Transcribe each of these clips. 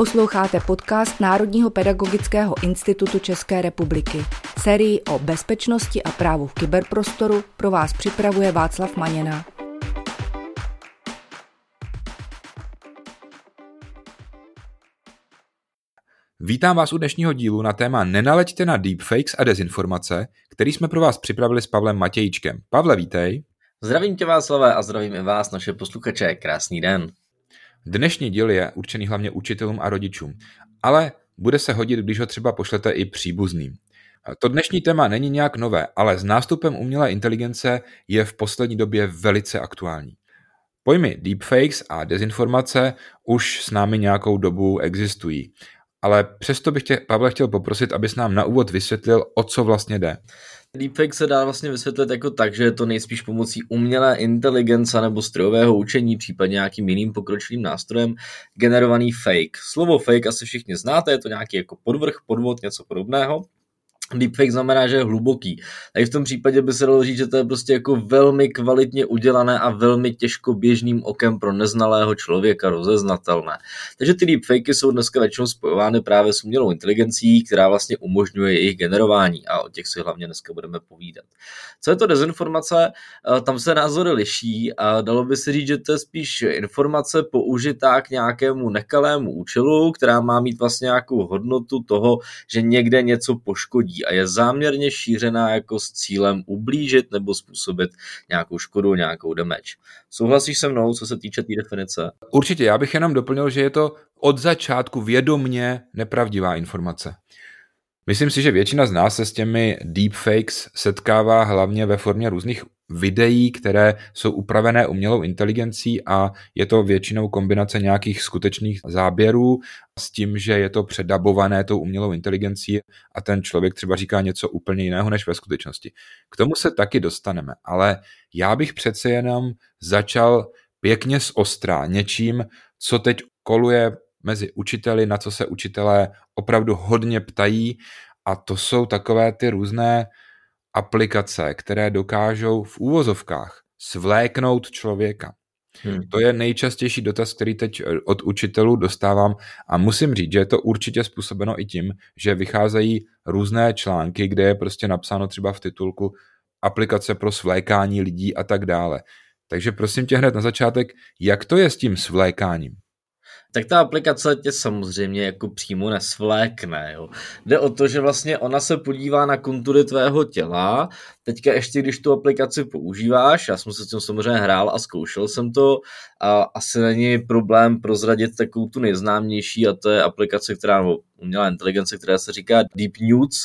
Posloucháte podcast Národního pedagogického institutu České republiky. Sérii o bezpečnosti a právu v kyberprostoru pro vás připravuje Václav Maněna. Vítám vás u dnešního dílu na téma Nenaleďte na deepfakes a dezinformace, který jsme pro vás připravili s Pavlem Matějíčkem. Pavle, vítej. Zdravím tě Václave a zdravím i vás, naše posluchače. Krásný den. Dnešní díl je určený hlavně učitelům a rodičům, ale bude se hodit, když ho třeba pošlete i příbuzným. To dnešní téma není nějak nové, ale s nástupem umělé inteligence je v poslední době velice aktuální. Pojmy deepfakes a dezinformace už s námi nějakou dobu existují, ale přesto bych tě, Pavle, chtěl poprosit, abys nám na úvod vysvětlil, o co vlastně jde. Deepfake se dá vlastně vysvětlit jako tak, že je to nejspíš pomocí umělé inteligence nebo strojového učení, případně nějakým jiným pokročilým nástrojem, generovaný fake. Slovo fake asi všichni znáte, je to nějaký jako podvrh, podvod, něco podobného. Deepfake znamená, že je hluboký. A i v tom případě by se dalo říct, že to je prostě jako velmi kvalitně udělané a velmi těžko běžným okem pro neznalého člověka rozeznatelné. Takže ty deepfakey jsou dneska většinou spojovány právě s umělou inteligencí, která vlastně umožňuje jejich generování a o těch si hlavně dneska budeme povídat. Co je to dezinformace? Eh, tam se názory liší a dalo by se říct, že to je spíš informace použitá k nějakému nekalému účelu, která má mít vlastně nějakou hodnotu toho, že někde něco poškodí a je záměrně šířená jako s cílem ublížit nebo způsobit nějakou škodu, nějakou damage. Souhlasíš se mnou, co se týče té tý definice? Určitě, já bych jenom doplnil, že je to od začátku vědomně nepravdivá informace. Myslím si, že většina z nás se s těmi deepfakes setkává hlavně ve formě různých videí, které jsou upravené umělou inteligencí a je to většinou kombinace nějakých skutečných záběrů s tím, že je to předabované tou umělou inteligencí a ten člověk třeba říká něco úplně jiného než ve skutečnosti. K tomu se taky dostaneme, ale já bych přece jenom začal pěkně z ostrá něčím, co teď koluje mezi učiteli, na co se učitelé opravdu hodně ptají a to jsou takové ty různé aplikace, které dokážou v úvozovkách svléknout člověka. Hmm. To je nejčastější dotaz, který teď eh, od učitelů dostávám a musím říct, že je to určitě způsobeno i tím, že vycházejí různé články, kde je prostě napsáno třeba v titulku aplikace pro svlékání lidí a tak dále. Takže prosím tě hned na začátek, jak to je s tím svlékáním? Tak ta aplikace tě samozřejmě jako přímo nesvlékne. Jo. Jde o to, že vlastně ona se podívá na kontury tvého těla. Teďka ještě, když tu aplikaci používáš, já jsem se s tím samozřejmě hrál a zkoušel jsem to, a asi není problém prozradit takovou tu nejznámější a to je aplikace, která, nebo umělá inteligence, která se říká Deep Nudes,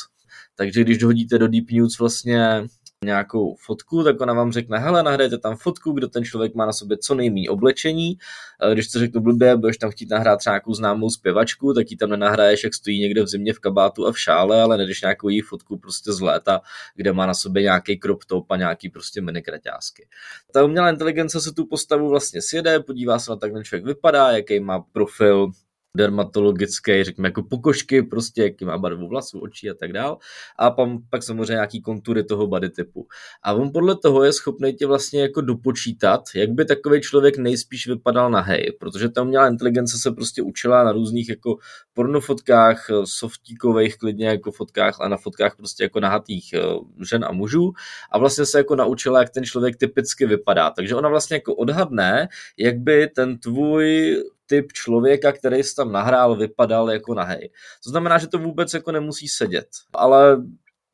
takže když dohodíte do Deep Nudes vlastně nějakou fotku, tak ona vám řekne, hele, nahrajte tam fotku, kdo ten člověk má na sobě co nejméně oblečení. Eh, když to řeknu blbě, budeš tam chtít nahrát třeba nějakou známou zpěvačku, tak ji tam nenahraješ, jak stojí někde v zimě v kabátu a v šále, ale nedeš nějakou jí fotku prostě z léta, kde má na sobě nějaký crop top a nějaký prostě minikraťásky. Ta umělá inteligence se tu postavu vlastně sjede, podívá se na tak ten člověk vypadá, jaký má profil, dermatologické, řekněme jako pokožky, prostě jaký má barvu vlasů, očí a tak dál. A pak, pak samozřejmě nějaký kontury toho body typu. A on podle toho je schopný tě vlastně jako dopočítat, jak by takový člověk nejspíš vypadal na hej, protože ta umělá inteligence se prostě učila na různých jako pornofotkách, softíkových klidně jako fotkách a na fotkách prostě jako nahatých eh, žen a mužů a vlastně se jako naučila, jak ten člověk typicky vypadá. Takže ona vlastně jako odhadne, jak by ten tvůj typ člověka, který jsi tam nahrál, vypadal jako nahej. To znamená, že to vůbec jako nemusí sedět. Ale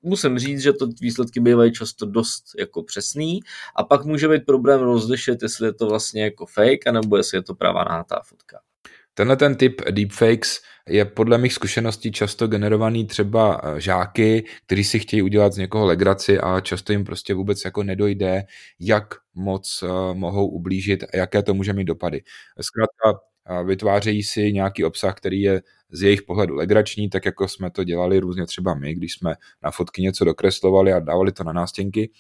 musím říct, že to výsledky bývají často dost jako přesný a pak může být problém rozlišit, jestli je to vlastně jako fake, anebo jestli je to pravá nahatá fotka. Tenhle ten typ deepfakes je podle mých zkušeností často generovaný třeba eh, žáky, kteří si chtějí udělat z někoho legraci a často jim prostě vůbec jako nedojde, jak moc uh, mohou ublížit a jaké to může mít dopady. Zkrátka vytvářejí si nějaký obsah, který je z jejich pohledu legrační, tak jako jsme to dělali různě třeba my, když jsme na fotky něco dokreslovali a dávali to na nástěnky,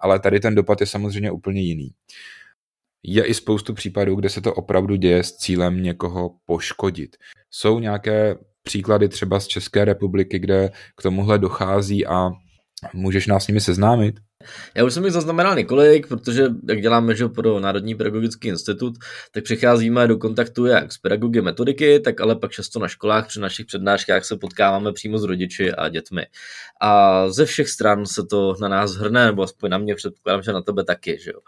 ale tady ten dopad je samozřejmě úplně jiný. Je i spoustu případů, kde se to opravdu děje s cílem někoho poškodit. Jsou nějaké příklady třeba z České republiky, kde k tomuhle dochází a můžeš nás s nimi seznámit? Já už jsem jich zaznamenal několik, protože jak děláme že pro Národní pedagogický institut, tak přicházíme do kontaktu jak s pedagogy metodiky, tak ale pak často na školách při našich přednáškách se potkáváme přímo s rodiči a dětmi. A ze všech stran se to na nás hrne, nebo aspoň na mě předpokládám, že na tebe taky. Že jo?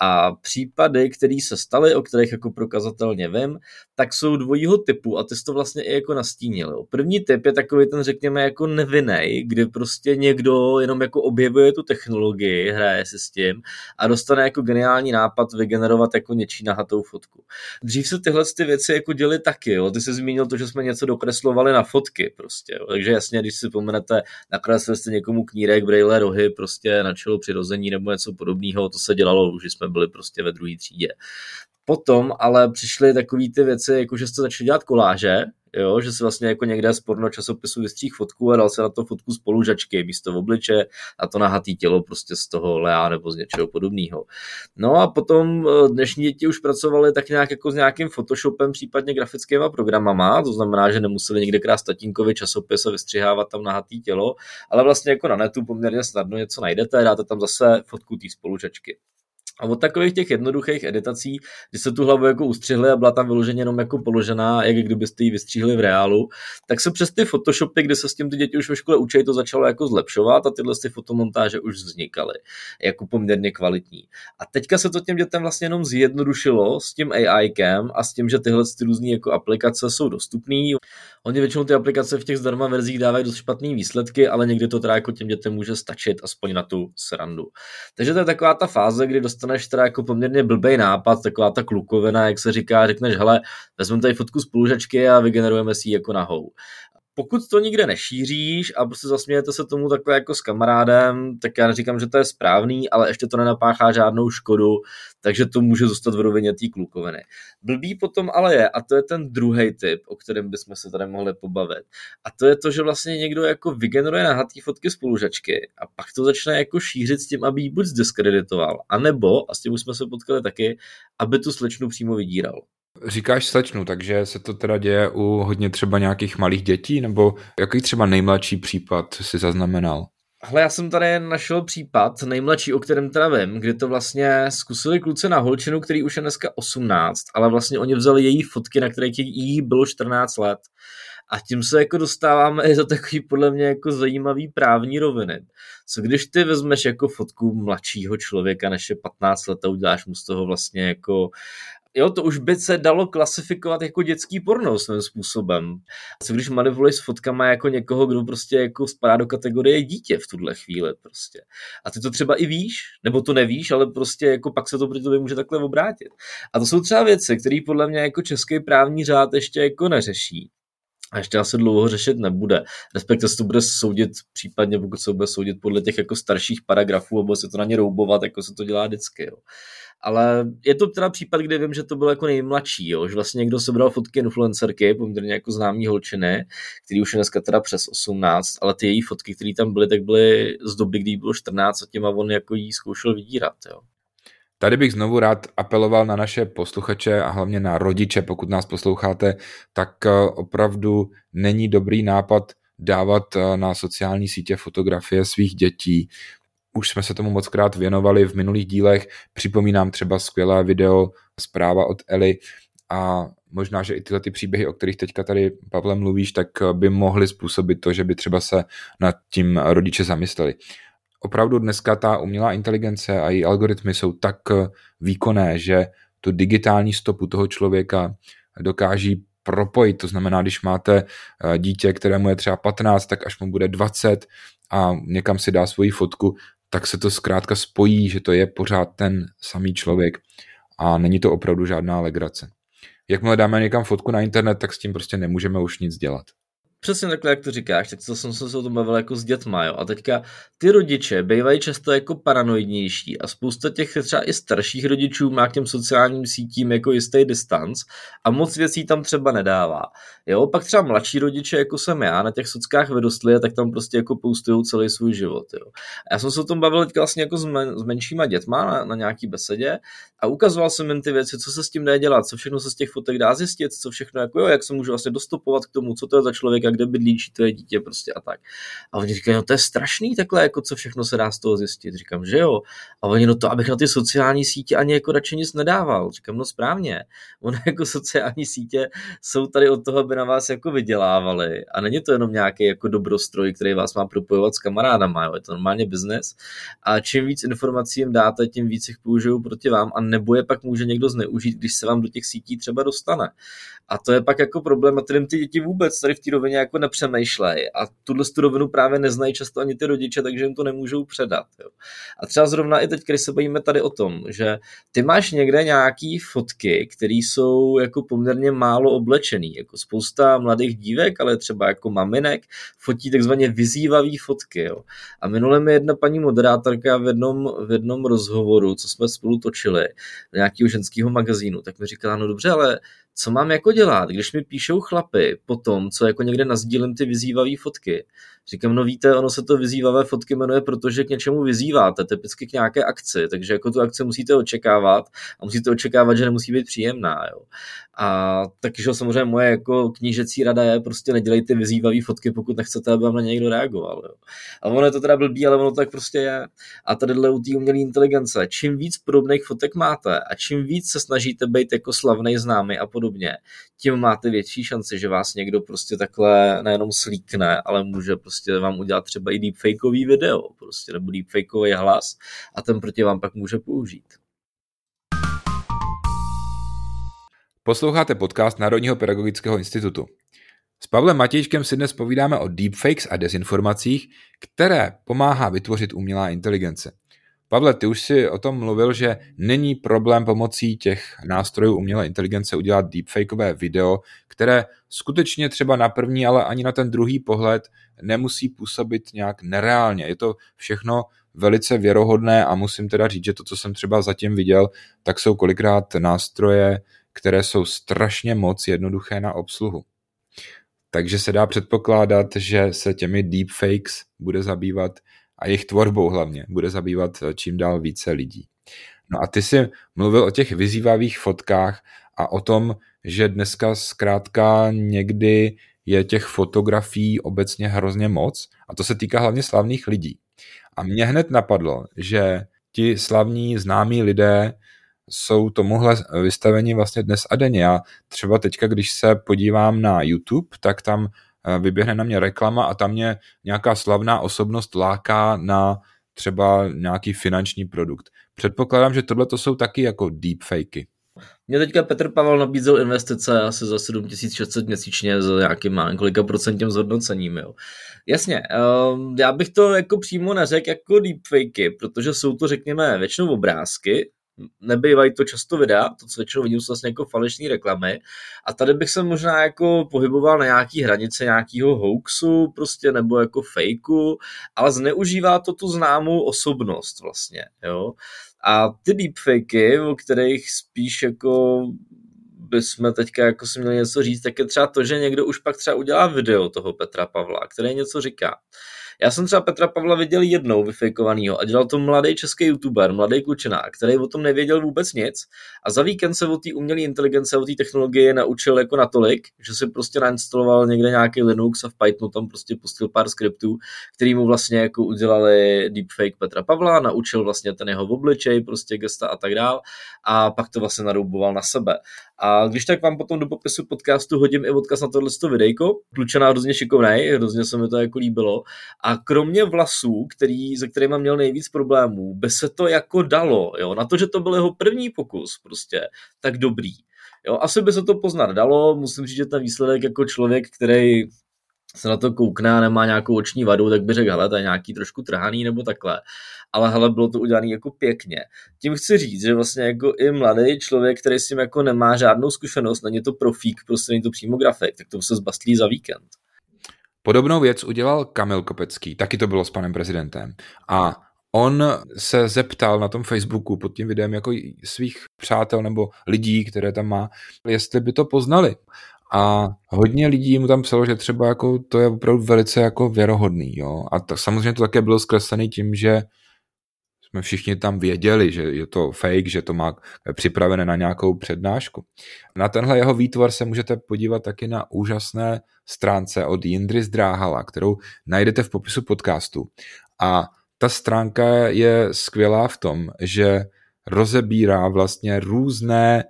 A případy, které se staly, o kterých jako prokazatelně vím, tak jsou dvojího typu a ty jsi to vlastně i jako nastínil. První typ je takový ten, řekněme, jako nevinný, kdy prostě někdo jenom jako objevuje tu technologii, hraje si s tím a dostane jako geniální nápad vygenerovat jako něčí nahatou fotku. Dřív se tyhle ty věci jako děly taky, jo. Ty jsi zmínil to, že jsme něco dokreslovali na fotky prostě, jo. Takže jasně, když si pomenete, nakreslili jste někomu knírek, brejle, rohy prostě na čelo přirození nebo něco podobného, to se dělalo, už jsme byli prostě ve druhé třídě. Potom ale přišly takové ty věci, jako že jste začali dělat koláže, jo, že si vlastně jako někde z porno časopisu vystříh fotku a dal se na to fotku spolužačky místo v obliče a to nahatý tělo prostě z toho lea nebo z něčeho podobného. No a potom eh, dnešní děti už pracovali tak nějak jako s nějakým Photoshopem, případně grafickými programama, to znamená, že nemuseli někde krát tatínkovi časopis a vystřihávat tam nahatý tělo, ale vlastně jako na netu poměrně snadno něco najdete, dáte tam zase fotku té spolužačky. A od takových těch jednoduchých editací, kdy se tu hlavu jako ustřihli a byla tam vyloženě jenom jako položená, jak kdybyste ji vystříhli v reálu, tak se přes ty Photoshopy, kde se s tím ty děti už ve škole učí, to začalo jako zlepšovat a tyhle ty fotomontáže už vznikaly jako poměrně kvalitní. A teďka se to těm dětem vlastně jenom zjednodušilo s tím AIkem a s tím, že tyhle ty různé jako aplikace jsou dostupné. Oni většinou ty aplikace v těch zdarma verzích dávají dost špatné výsledky, ale někdy to teda jako těm dětem může stačit, aspoň na tu srandu. Takže to je taková ta fáze, kdy dostaneš teda jako poměrně blbý nápad, taková ta klukovina, jak se říká, řekneš, hele, vezmeme tady fotku spolužačky a vygenerujeme si ji jako nahou pokud to nikde nešíříš a prostě zasmějete se tomu takhle jako s kamarádem, tak já neříkám, že to je správný, ale ještě to nenapáchá žádnou škodu, takže to může zůstat v rovině té klukoviny. Blbý potom ale je, a to je ten druhý typ, o kterém bychom se tady mohli pobavit. A to je to, že vlastně někdo jako vygeneruje nahatý fotky spolužačky a pak to začne jako šířit s tím, aby ji buď zdiskreditoval, anebo, a s tím už jsme se potkali taky, aby tu slečnu přímo vydíral. Říkáš slečnu, takže se to teda děje u hodně třeba nějakých malých dětí, nebo jaký třeba nejmladší případ si zaznamenal? Hle, já jsem tady našel případ, nejmladší, o kterém teda vím, kdy to vlastně zkusili kluci na holčinu, který už je dneska 18, ale vlastně oni vzali její fotky, na kterých jí bylo 14 let. A tím se jako dostáváme i do takový podle mě jako zajímavý právní roviny. Co když ty vezmeš jako fotku mladšího člověka než je 15 let a uděláš mu z toho vlastně jako jo, to už by se dalo klasifikovat jako dětský porno svým způsobem. Co když manipuluješ s fotkama jako někoho, kdo prostě jako spadá do kategorie dítě v tuhle chvíli prostě. A ty to třeba i víš, nebo to nevíš, ale prostě jako pak se to pro tebe může takhle obrátit. A to jsou třeba věci, které podle mě jako český právní řád ještě jako neřeší a ještě asi dlouho řešit nebude. Respektive se to bude soudit, případně pokud se bude soudit podle těch jako starších paragrafů, nebo se to na ně roubovat, jako se to dělá vždycky. Jo. Ale je to teda případ, kde vím, že to bylo jako nejmladší, jo? že vlastně někdo sebral fotky influencerky, poměrně jako známý holčiny, který už je dneska teda přes 18, ale ty její fotky, které tam byly, tak byly z doby, kdy jí bylo 14 a tím a on jako jí zkoušel vydírat. Jo? Tady bych znovu rád apeloval na naše posluchače a hlavně na rodiče, pokud nás posloucháte, tak eh, opravdu není dobrý nápad dávat eh, na sociální sítě fotografie svých dětí. Už jsme se tomu moc krát věnovali v minulých dílech. Připomínám třeba skvělé video zpráva od Eli a možná, že i tyhle ty příběhy, o kterých teďka tady, Pavle, mluvíš, tak eh, by mohly způsobit to, že by třeba se nad tím rodiče zamysleli opravdu dneska ta umělá inteligence a její algoritmy jsou tak eh, výkonné, že tu digitální stopu toho člověka dokáží propojit. To znamená, když máte eh, dítě, kterému je třeba 15, tak až mu bude 20 a někam si dá svoji fotku, tak se to zkrátka spojí, že to je pořád ten samý člověk a není to opravdu žádná legrace. Jakmile dáme někam fotku na internet, tak s tím prostě nemůžeme už nic dělat přesně takhle, jak to říkáš, tak to jsem se o tom bavil jako s dětma, jo. A teďka ty rodiče bývají často jako paranoidnější a spousta těch třeba i starších rodičů má k těm sociálním sítím jako jistý distanc a moc věcí tam třeba nedává. Jo, pak třeba mladší rodiče, jako jsem já, na těch sockách vyrostli a tak tam prostě jako poustují celý svůj život. Jo. A já jsem se o tom bavil teďka vlastně jako s, men, s menšíma dětma na, na nějaký besedě a ukazoval jsem jim ty věci, co se s tím dá dělat, co všechno se z těch fotek dá zjistit, co všechno, jako jo, jak se můžu vlastně dostupovat k tomu, co to je za člověka, kde bydlí, či to je dítě prostě a tak. A oni říkají, no to je strašný takhle, jako co všechno se dá z toho zjistit. Říkám, že jo. A oni, no to, abych na ty sociální sítě ani jako radši nic nedával. Říkám, no správně. Ono jako sociální sítě jsou tady od toho, aby na vás jako vydělávali. A není to jenom nějaký jako dobrostroj, který vás má propojovat s kamarádama, jo. je to normálně biznes. A čím víc informací jim dáte, tím víc jich použijou proti vám a nebo je pak může někdo zneužít, když se vám do těch sítí třeba dostane. A to je pak jako problém, a kterým ty děti vůbec tady v té rovině jako nepřemýšlej. A tuhle tu rovinu právě neznají často ani ty rodiče, takže jim to nemůžou předat. Jo. A třeba zrovna i teď, když se bavíme tady o tom, že ty máš někde nějaký fotky, které jsou jako poměrně málo oblečený. Jako spousta mladých dívek, ale třeba jako maminek, fotí takzvaně vyzývavý fotky. Jo. A minule mi jedna paní moderátorka v jednom, v jednom rozhovoru, co jsme spolu točili, nějakého ženského magazínu, tak mi říkala, no dobře, ale co mám jako dělat, když mi píšou chlapy po tom, co jako někde nazdílím ty vyzývavé fotky. Říkám, no víte, ono se to vyzývavé fotky jmenuje, protože k něčemu vyzýváte, typicky k nějaké akci, takže jako tu akci musíte očekávat a musíte očekávat, že nemusí být příjemná. Jo. A takže samozřejmě moje jako knížecí rada je, prostě nedělejte vyzývavé fotky, pokud nechcete, aby vám na někdo reagoval. Jo. A ono je to teda blbý, ale ono tak prostě je. A tady u té umělé inteligence, čím víc podobných fotek máte a čím víc se snažíte být jako slavný, známý a podobně, tím máte větší šanci, že vás někdo prostě takhle nejenom slíkne, ale může prostě vám udělat třeba i deepfakeový video, prostě nebo deepfakeový hlas a ten proti vám pak může použít. Posloucháte podcast Národního pedagogického institutu. S Pavlem Matějčkem si dnes povídáme o deepfakes a dezinformacích, které pomáhá vytvořit umělá inteligence. Pavle, ty už si o tom mluvil, že není problém pomocí těch nástrojů umělé inteligence udělat deepfakeové video, které skutečně třeba na první, ale ani na ten druhý pohled nemusí působit nějak nereálně. Je to všechno velice věrohodné a musím teda říct, že to, co jsem třeba zatím viděl, tak jsou kolikrát nástroje, které jsou strašně moc jednoduché na obsluhu. Takže se dá předpokládat, že se těmi deepfakes bude zabývat a jejich tvorbou hlavně bude zabývat čím dál více lidí. No a ty jsi mluvil o těch vyzývavých fotkách a o tom, že dneska zkrátka někdy je těch fotografií obecně hrozně moc a to se týká hlavně slavných lidí. A mě hned napadlo, že ti slavní známí lidé jsou tomuhle vystaveni vlastně dnes a denně. Já třeba teďka, když se podívám na YouTube, tak tam eh, vyběhne na mě reklama a tam mě nějaká slavná osobnost láká na třeba nějaký finanční produkt. Předpokládám, že tohle to jsou taky jako deepfakey. Mě teďka Petr Pavel nabízel investice asi za 7600 měsíčně za nějakým několika procentním zhodnocením. Jo. Jasně, um, já bych to jako přímo neřekl jako deepfakey, protože jsou to, řekněme, většinou obrázky, nebývají to často videa, to, co většinou vidím, jsou vlastně jako falešné reklamy. A tady bych se možná jako pohyboval na nějaký hranice nějakého hoaxu, prostě, nebo jako fejku, ale zneužívá to tu známou osobnost vlastně, jo. A ty deepfakey, o kterých spíš jako bychom teďka jako si měli něco říct, tak je třeba to, že někdo už pak třeba udělá video toho Petra Pavla, který něco říká. Já jsem třeba Petra Pavla viděl jednou vyfejkovanýho a dělal to mladý český youtuber, mladý klučina, který o tom nevěděl vůbec nic a za víkend se o té umělé inteligence, o té technologie naučil jako natolik, že si prostě nainstaloval někde nějaký Linux a v Pythonu tam prostě pustil pár skriptů, který mu vlastně jako udělali deepfake Petra Pavla, naučil vlastně ten jeho obličej, prostě gesta a tak dál a pak to vlastně narouboval na sebe. A když tak vám potom do popisu podcastu hodím i odkaz na tohle videjko. Klučená hrozně šikovnej, hrozně se mi to jako líbilo. A kromě vlasů, který, se kterými měl nejvíc problémů, by se to jako dalo, jo, na to, že to byl jeho první pokus prostě, tak dobrý. Jo, asi by se to poznat dalo, musím říct, že ten výsledek jako člověk, který se na to koukne a nemá nějakou oční vadu, tak by řekl, hele, to je nějaký trošku trhaný nebo takhle. Ale hele, bylo to udělané jako pěkně. Tím chci říct, že vlastně jako i mladý člověk, který s tím jako nemá žádnou zkušenost, není to profík, prostě není to přímo grafik, tak to se zbastlí za víkend. Podobnou věc udělal Kamil Kopecký, taky to bylo s panem prezidentem. A on se zeptal na tom Facebooku pod tím videem jako svých přátel nebo lidí, které tam má, jestli by to poznali. A hodně lidí mu tam psalo, že třeba jako to je opravdu velice jako věrohodný. Jo? A to, samozřejmě to také bylo zkreslené tím, že jsme všichni tam věděli, že je to fake, že to má připravené na nějakou přednášku. Na tenhle jeho výtvor se můžete podívat taky na úžasné stránce od Jindry Zdráhala, kterou najdete v popisu podcastu. A ta stránka je skvělá v tom, že rozebírá vlastně různé,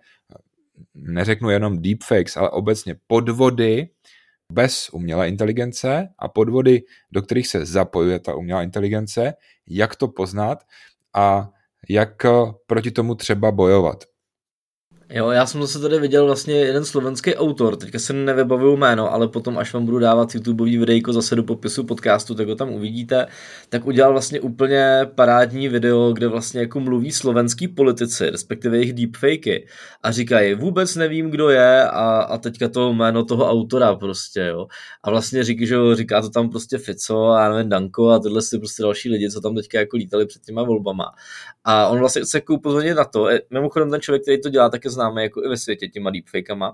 neřeknu jenom deepfakes, ale obecně podvody bez umělé inteligence a podvody, do kterých se zapojuje ta umělá inteligence, jak to poznat a jak proti tomu třeba bojovat. Jo, já jsem zase tady viděl vlastně jeden slovenský autor, teďka se nevybavuju jméno, ale potom, až vám budu dávat YouTubeový videjko zase do popisu podcastu, tak ho tam uvidíte, tak udělal vlastně úplně parádní video, kde vlastně jako mluví slovenský politici, respektive jejich deepfakey a říkají, vůbec nevím, kdo je a, a teďka to jméno toho autora prostě, jo. A vlastně říká, že říká to tam prostě Fico a nevím, Danko a tyhle si prostě další lidi, co tam teďka jako lítali před těma volbama. A on vlastně chce jako na to, e, mimochodem ten člověk, který to dělá, tak je známý jako i ve světě těma deepfakama,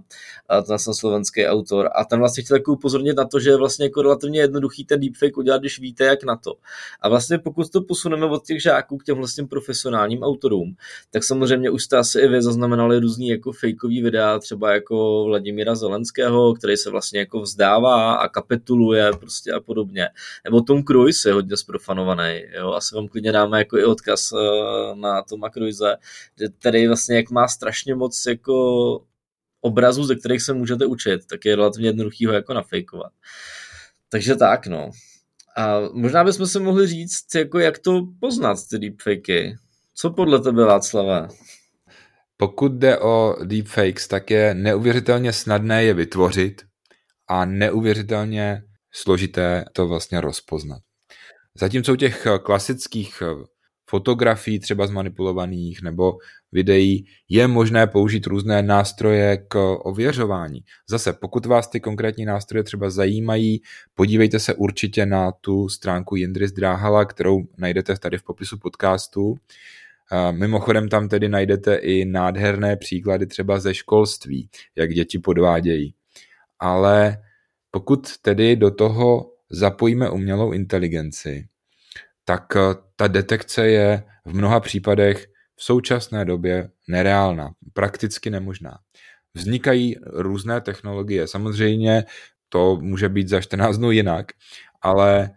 a ten jsem slovenský autor, a ten vlastně chtěl jako upozornit na to, že je vlastně jako relativně jednoduchý ten deepfake udělat, když víte, jak na to. A vlastně pokud to posuneme od těch žáků k těm vlastně profesionálním autorům, tak samozřejmě už jste asi i vy zaznamenali různý jako fakeový videa, třeba jako Vladimíra Zelenského, který se vlastně jako vzdává a kapituluje prostě a podobně. Nebo Tom Cruise je hodně zprofanovaný, jo, asi vám klidně dáme jako i odkaz eh, na Toma Cruise, který vlastně jak má strašně moc jako obrazů, ze kterých se můžete učit, tak je relativně jednoduchý ho jako nafejkovat. Takže tak, no. A možná bychom si mohli říct, jako jak to poznat, ty deepfakey. Co podle tebe, Václava? Pokud jde o deepfakes, tak je neuvěřitelně snadné je vytvořit a neuvěřitelně složité to vlastně rozpoznat. Zatímco u těch klasických fotografií třeba zmanipulovaných nebo videí, je možné použít různé nástroje k ověřování. Zase, pokud vás ty konkrétní nástroje třeba zajímají, podívejte se určitě na tu stránku Jindry Zdráhala, kterou najdete tady v popisu podcastu. Mimochodem tam tedy najdete i nádherné příklady třeba ze školství, jak děti podvádějí. Ale pokud tedy do toho zapojíme umělou inteligenci, tak ta detekce je v mnoha případech v současné době nereálná, prakticky nemožná. Vznikají různé technologie. Samozřejmě to může být za 14 dnů jinak, ale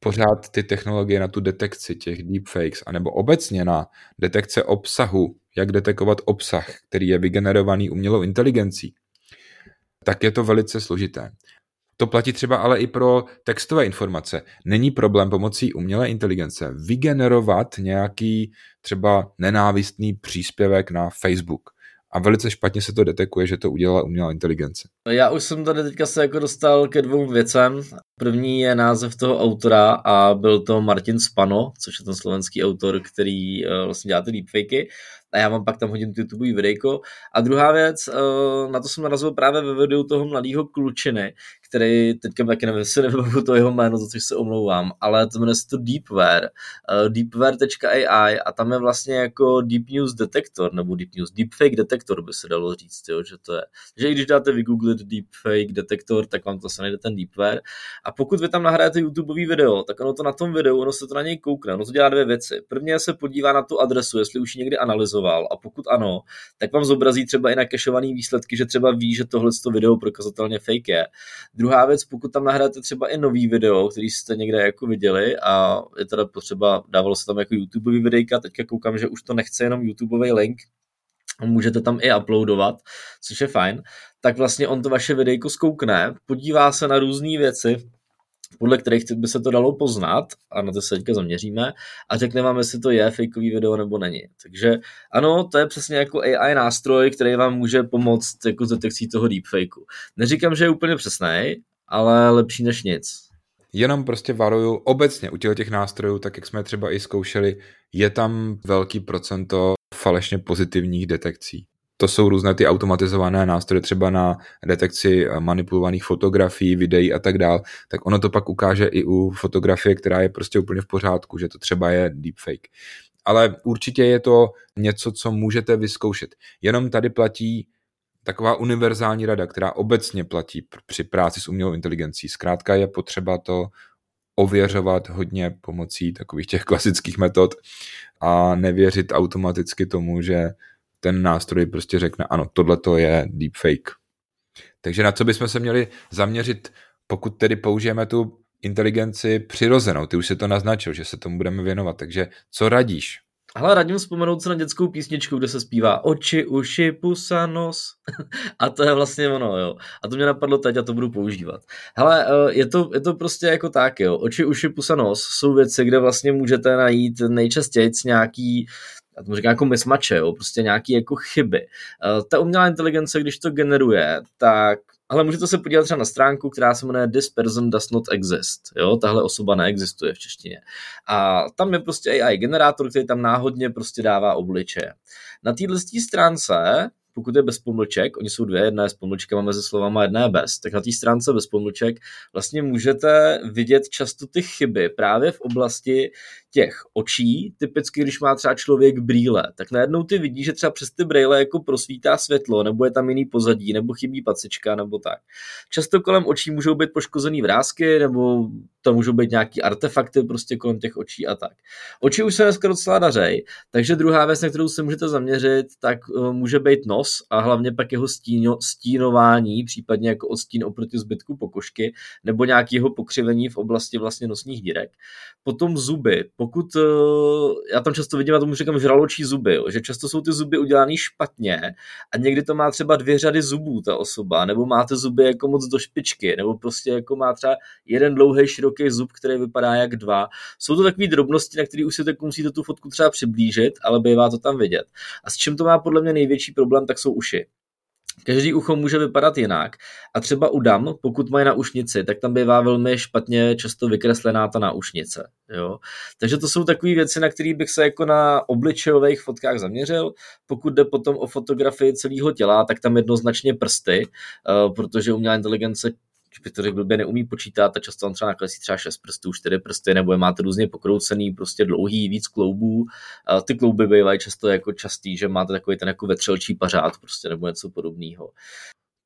pořád ty technologie na tu detekci těch deepfakes, anebo obecně na detekce obsahu, jak detekovat obsah, který je vygenerovaný umělou inteligencí, tak je to velice složité. To platí třeba ale i pro textové informace. Není problém pomocí umělé inteligence vygenerovat nějaký třeba nenávistný příspěvek na Facebook. A velice špatně se to detekuje, že to udělala umělá inteligence. Já už jsem tady teďka se jako dostal ke dvou věcem. První je název toho autora a byl to Martin Spano, což je ten slovenský autor, který uh, vlastně dělá ty deepfakey a já vám pak tam hodím YouTube videjko. A druhá věc, uh, na to jsem narazil právě ve videu toho mladého klučiny, který teďka taky nevím, si nevybavu to jeho jméno, za což se omlouvám, ale to jmenuje se to Deepware, uh, deepware.ai a tam je vlastně jako Deep News Detector, nebo Deep News, Deepfake Detector by se dalo říct, jo, že to je. Že i když dáte vygooglit Deepfake Detector, tak vám to se najde ten Deepware. A pokud vy tam nahrajete YouTubeový video, tak ono to na tom videu, ono se to na něj koukne, ono to dělá dvě věci. První se podívá na tu adresu, jestli už ji někdy analyzoval a pokud ano, tak vám zobrazí třeba i na kešovaný výsledky, že třeba ví, že tohle video prokazatelně fake je. Druhá věc, pokud tam nahráte třeba i nový video, který jste někde jako viděli a je teda potřeba, dávalo se tam jako YouTubeový videjka, teďka koukám, že už to nechce jenom YouTubeový link, můžete tam i uploadovat, což je fajn, tak vlastně on to vaše videjko zkoukne, podívá se na různé věci, podle kterých by se to dalo poznat, a na to se teďka zaměříme, a řekne vám, jestli to je fakeový video nebo není. Takže ano, to je přesně jako AI nástroj, který vám může pomoct jako detekcí toho deepfakeu. Neříkám, že je úplně přesný, ale lepší než nic. Jenom prostě varuju obecně u těch nástrojů, tak jak jsme třeba i zkoušeli, je tam velký procento falešně pozitivních detekcí to jsou různé ty automatizované nástroje třeba na detekci manipulovaných fotografií, videí a tak dál, tak ono to pak ukáže i u fotografie, která je prostě úplně v pořádku, že to třeba je deepfake. Ale určitě je to něco, co můžete vyzkoušet. Jenom tady platí taková univerzální rada, která obecně platí při práci s umělou inteligencí. Zkrátka je potřeba to ověřovat hodně pomocí takových těch klasických metod a nevěřit automaticky tomu, že ten nástroj prostě řekne, ano, tohle to je deepfake. Takže na co bychom se měli zaměřit, pokud tedy použijeme tu inteligenci přirozenou. Ty už se to naznačil, že se tomu budeme věnovat. Takže co radíš? Ale radím vzpomenout se na dětskou písničku, kde se zpívá oči, uši, pusa, nos. a to je vlastně ono, jo. A to mě napadlo teď a to budu používat. Hele, eh, je to, je to prostě jako tak, jo. Oči, uši, pusa, nos jsou věci, kde vlastně můžete najít nejčastěji nějaký já tomu říkám jako mismače, jo, prostě nějaký jako chyby. Eh, ta umělá inteligence, když to generuje, tak ale můžete se podívat třeba na stránku, která se jmenuje This person does not exist. Jo? Tahle osoba neexistuje v češtině. A tam je prostě AI generátor, který tam náhodně prostě dává obličeje. Na této stránce pokud je bez pomlček, oni jsou dvě, jedna je s pomlčkama mezi slovama, jedna je bez, tak na té stránce bez pomlček vlastně můžete vidět často ty chyby právě v oblasti těch očí, typicky když má třeba člověk brýle, tak najednou ty vidí, že třeba přes ty brýle jako prosvítá světlo, nebo je tam jiný pozadí, nebo chybí pacička, nebo tak. Často kolem očí můžou být poškozený vrázky, nebo to můžou být nějaký artefakty prostě kolem těch očí a tak. Oči už se dneska docela dařej, takže druhá věc, na kterou se můžete zaměřit, tak uh, může být nos a hlavně pak jeho stíno, stínování, případně jako odstín oproti zbytku pokožky, nebo nějakého pokřivení v oblasti vlastně nosních dírek. Potom zuby, pokud, uh, já tam často vidím, já tomu říkám žraločí zuby, že často jsou ty zuby udělané špatně a někdy to má třeba dvě řady zubů ta osoba, nebo máte zuby jako moc do špičky, nebo prostě jako má třeba jeden dlouhý široký zub, který vypadá jak dva. Jsou to takové drobnosti, na které už si tak musíte tu fotku třeba přiblížit, ale bývá to tam vidět. A s čím to má podle mě největší problém, tak jsou uši. Každý ucho může vypadat jinak a třeba u dam, pokud mají ušnici, tak tam bývá velmi špatně často vykreslená ta naušnice. Jo? Takže to jsou takové věci, na které bych se jako na obličejových fotkách zaměřil. Pokud jde potom o fotografii celého těla, tak tam jednoznačně prsty, eh, protože umělá inteligence by to řekl blbě neumí počítat a často tam třeba naklesí třeba 6 prstů, 4 prsty, nebo je máte různě pokroucený, prostě dlouhý, víc kloubů. A ty klouby bývají často jako častý, že máte takový ten jako vetřelčí pařád prostě, nebo něco podobného.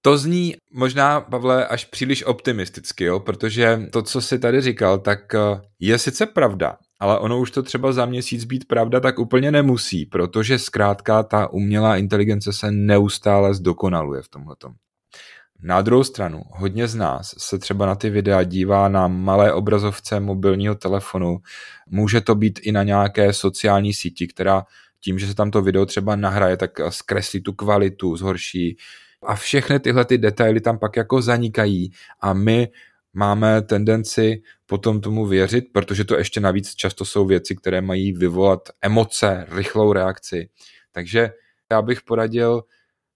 To zní možná, Pavle, až příliš optimisticky, jo? protože to, co jsi tady říkal, tak eh, je sice pravda, ale ono už to třeba za měsíc být pravda tak úplně nemusí, protože zkrátka ta umělá inteligence se neustále zdokonaluje v tomhletom. Na druhou stranu, hodně z nás se třeba na ty videa dívá na malé obrazovce mobilního telefonu. Může to být i na nějaké sociální síti, která tím, že se tam to video třeba nahraje, tak zkreslí tu kvalitu, zhorší. A všechny tyhle ty detaily tam pak jako zanikají a my máme tendenci potom tomu věřit, protože to ještě navíc často jsou věci, které mají vyvolat emoce, rychlou reakci. Takže já bych poradil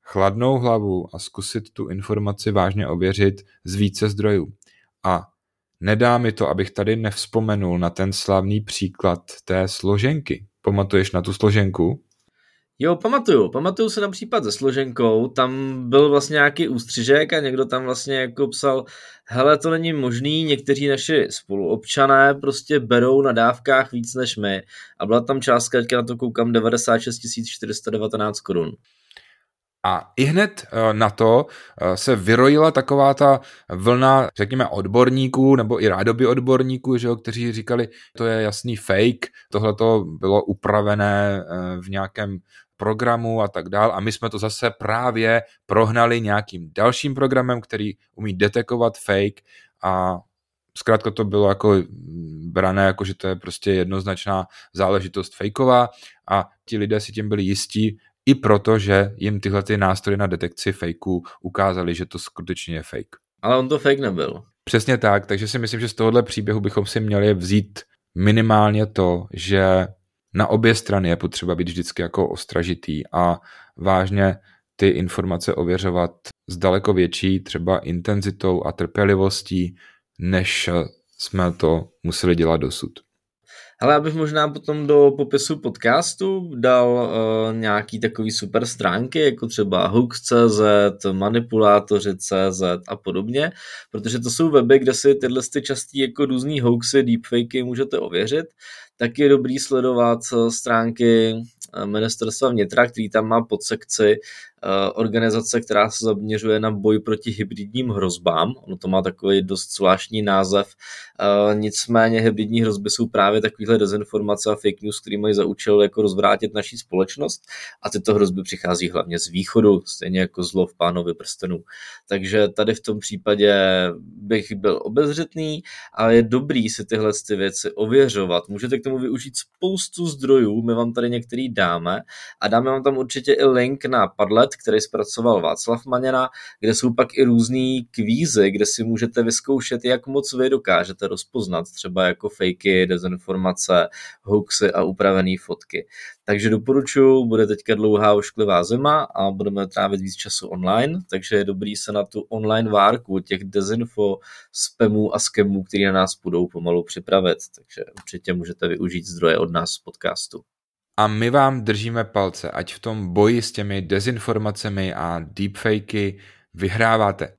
chladnou hlavu a zkusit tu informaci vážně ověřit z více zdrojů. A nedá mi to, abych tady nevzpomenul na ten slavný příklad té složenky. Pamatuješ na tu složenku? Jo, pamatuju. Pamatuju se na případ se složenkou. Tam byl vlastně nějaký ústřižek a někdo tam vlastně jako psal, hele, to není možný, někteří naši spoluobčané prostě berou na dávkách víc než my. A byla tam částka, teďka na to koukám, 96 419 korun. A i hned eh, na to eh, se vyrojila taková ta vlna, řekněme, odborníků, nebo i rádoby odborníků, že jo, kteří říkali, to je jasný fake, tohle to bylo upravené eh, v nějakém programu a tak dál. A my jsme to zase právě prohnali nějakým dalším programem, který umí detekovat fake a zkrátka to bylo jako brané, jako že to je prostě jednoznačná záležitost fejková a ti lidé si tím byli jistí, i proto, že jim tyhle ty nástroje na detekci fakeů ukázaly, že to skutečně je fake. Ale on to fake nebyl. Přesně tak, takže si myslím, že z tohohle příběhu bychom si měli vzít minimálně to, že na obě strany je potřeba být vždycky jako ostražitý a vážně ty informace ověřovat s daleko větší třeba intenzitou a trpělivostí, než jsme to museli dělat dosud. Ale abych možná potom do popisu podcastu dal uh, nějaký takový super stránky, jako třeba Hoax.cz, manipulátoři.cz a podobně, protože to jsou weby, kde si tyhle ty častý jako různý hoaxy, deepfakey můžete ověřit. tak je dobrý sledovat stránky ministerstva vnitra, který tam má podsekci Eh, organizace, která se zaměřuje na boj proti hybridním hrozbám. Ono to má takový dost zvláštní název. Eh, nicméně hybridní hrozby jsou právě takovéhle dezinformace a fake news, které mají za účel jako rozvrátit naší společnost a tyto hrozby přichází hlavně z východu, stejně jako zlo v pánovi prstenů. Takže tady v tom případě bych byl obezřetný a je dobrý si tyhle ty věci ověřovat. Můžete k tomu využít spoustu zdrojů, my vám tady některý dáme a dáme vám tam určitě i link na Padlet, který zpracoval Václav Maněna, kde jsou pak i různý kvízy, kde si můžete vyzkoušet, jak moc vy dokážete rozpoznat třeba jako fakey, dezinformace, hoaxy a upravené fotky. Takže doporučuji, bude teďka dlouhá ošklivá zima a budeme trávit víc času online, takže je dobrý se na tu online várku těch dezinfo, spamů a skemů, které na nás budou pomalu připravit. Takže určitě můžete využít zdroje od nás z podcastu. A my vám držíme palce, ať v tom boji s těmi dezinformacemi a deepfakey vyhráváte.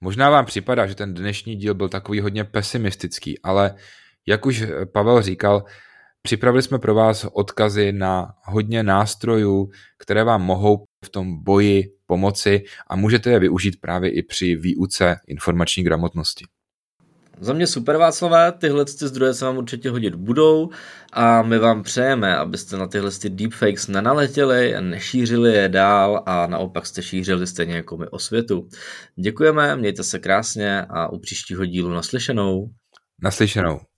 Možná vám připadá, že ten dnešní díl byl takový hodně pesimistický, ale jak už Pavel říkal, připravili jsme pro vás odkazy na hodně nástrojů, které vám mohou v tom boji pomoci a můžete je využít právě i při výuce informační gramotnosti. Za mě super Václavé, tyhle ty zdroje se vám určitě hodit budou a my vám přejeme, abyste na tyhle ty deepfakes nenaletěli, nešířili je dál a naopak jste šířili stejně jako my o světu. Děkujeme, mějte se krásně a u příštího dílu naslyšenou. Naslyšenou.